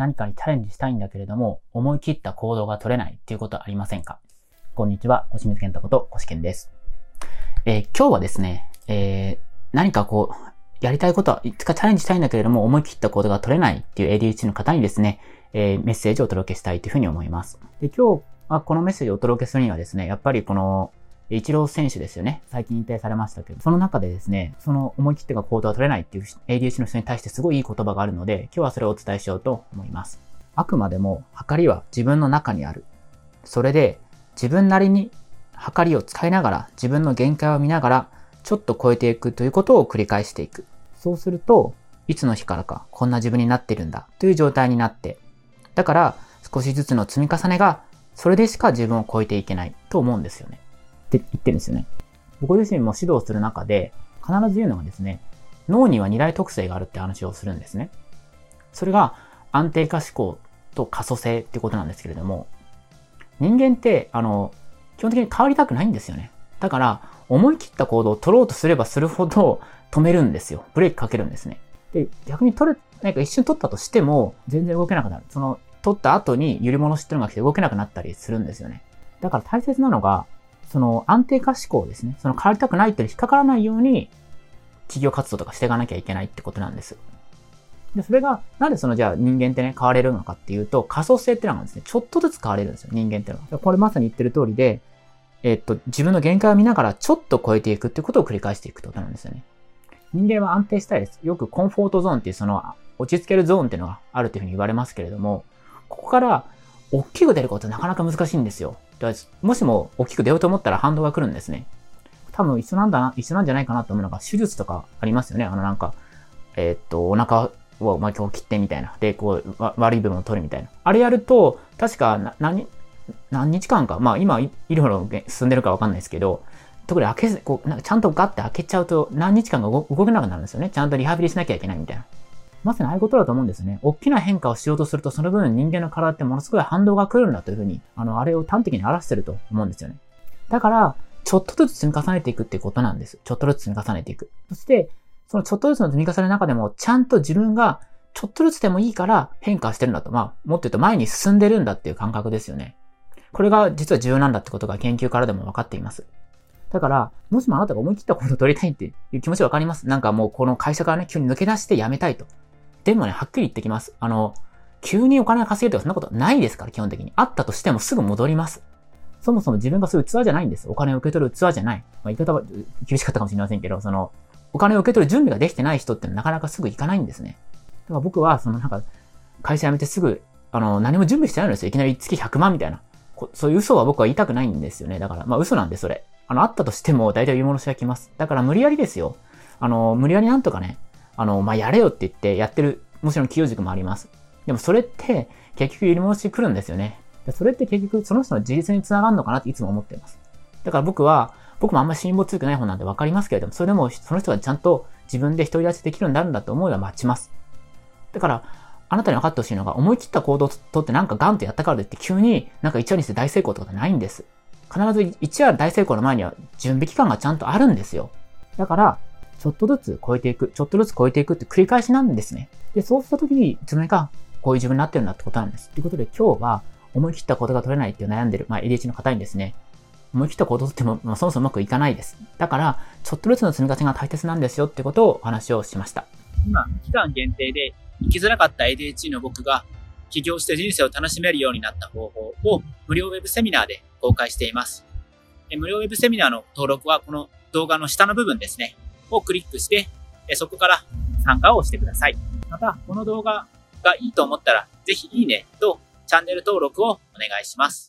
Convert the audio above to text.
何かにチャレンジしたいんだけれども、思い切った行動が取れないっていうことはありませんか？こんにちは、星水健太こと星健です。えー、今日はですね、えー、何かこう、やりたいことは、いつかチャレンジしたいんだけれども、思い切った行動が取れないっていう ADHD の方にですね、えー、メッセージをお届けしたいというふうに思います。で、今日、あこのメッセージをお届けするにはですね、やっぱりこの、イチロー選手ですよね。最近引退されましたけど、その中でですね、その思い切ってが行動は取れないっていう ADHD の人に対してすごいいい言葉があるので、今日はそれをお伝えしようと思います。あくまでも、測りは自分の中にある。それで、自分なりに測りを使いながら、自分の限界を見ながら、ちょっと超えていくということを繰り返していく。そうすると、いつの日からかこんな自分になってるんだという状態になって、だから少しずつの積み重ねがそれでしか自分を超えていけないと思うんですよね。って言ってるんですよね。僕自身も指導する中で必ず言うのがですね、脳には二大特性があるって話をするんですね。それが安定化思考と可塑性ってことなんですけれども、人間って、あの、基本的に変わりたくないんですよね。だから、思い切った行動を取ろうとすればするほど止めるんですよ。ブレーキかけるんですね。で、逆に取れ、なんか一瞬取ったとしても、全然動けなくなる。その、取った後に揺り戻しっていうのが来て動けなくなったりするんですよね。だから大切なのが、その安定化思考ですね。その変わりたくないって引っかからないように、企業活動とかしていかなきゃいけないってことなんです。で、それが、なんでそのじゃあ人間ってね、変われるのかっていうと、仮想性ってのがですね、ちょっとずつ変われるんですよ、人間ってのは。これまさに言ってる通りで、えっと、自分の限界を見ながらちょっと超えていくってことを繰り返していくってことなんですよね。人間は安定したいです。よくコンフォートゾーンっていうその落ち着けるゾーンっていうのがあるっていうふうに言われますけれども、ここから大きく出ることはなかなか難しいんですよ。もしも大きく出ようと思ったら反動が来るんですね。多分一緒なんだな、一緒なんじゃないかなと思うのが手術とかありますよね。あのなんか、えー、っと、お腹を、まあ、今日切ってみたいな。で、こう、悪い部分を取るみたいな。あれやると、確か何、何日間か、まあ今、医療の進んでるかわかんないですけど、特に開けずこう、なんかちゃんとガッて開けちゃうと何日間か動けなくなるんですよね。ちゃんとリハビリしなきゃいけないみたいな。まさにああいうことだと思うんですね。大きな変化をしようとすると、その分人間の体ってものすごい反動が来るんだというふうに、あの、あれを端的に表してると思うんですよね。だから、ちょっとずつ積み重ねていくっていうことなんです。ちょっとずつ積み重ねていく。そして、そのちょっとずつの積み重ねの中でも、ちゃんと自分がちょっとずつでもいいから変化してるんだと。まあ、もっと言うと前に進んでるんだっていう感覚ですよね。これが実は重要なんだってことが研究からでも分かっています。だから、もしもあなたが思い切ったことを取りたいっていう気持ちわかります。なんかもうこの会社からね、急に抜け出して辞めたいと。でもね、はっきり言ってきます。あの、急にお金を稼げるとかそんなことないですから、基本的に。あったとしてもすぐ戻ります。そもそも自分がそういう器じゃないんです。お金を受け取る器じゃない。まあ、言い方は厳しかったかもしれませんけど、その、お金を受け取る準備ができてない人ってなかなかすぐ行かないんですね。だから僕は、そのなんか、会社辞めてすぐ、あの、何も準備してないんですよ。いきなり月100万みたいな。そういう嘘は僕は言いたくないんですよね。だから、まあ嘘なんで、それ。あの、あったとしても、大体言い戻しが来ます。だから無理やりですよ。あの、無理やりなんとかね、あの、まあ、やれよって言ってやってる、もちろん企業軸もあります。でもそれって、結局入り戻し来るんですよね。それって結局、その人の自立につながるのかなっていつも思っています。だから僕は、僕もあんま辛抱強くない方なんで分かりますけれども、それでもその人がちゃんと自分で独り立ちできるんだるんだと思いは待ちます。だから、あなたに分かってほしいのが、思い切った行動をとってなんかガンとやったからといって急になんか一話にして大成功ってことはないんです。必ず一話大成功の前には準備期間がちゃんとあるんですよ。だから、ちょっとずつ超えていく、ちょっとずつ超えていくって繰り返しなんですね。で、そうした時に、いつの間にかこういう自分になってるんだってことなんです。ということで今日は思い切ったことが取れないっていう悩んでる、まあ ADH の方にですね、思い切った行動っても、まあ、そもそもうまくいかないです。だから、ちょっとずつの積み重ねが大切なんですよってことをお話をしました。今、期間限定で生きづらかった ADHD の僕が起業して人生を楽しめるようになった方法を無料ウェブセミナーで公開しています。無料ウェブセミナーの登録はこの動画の下の部分ですね、をクリックして、そこから参加をしてください。また、この動画がいいと思ったら、ぜひいいねとチャンネル登録をお願いします。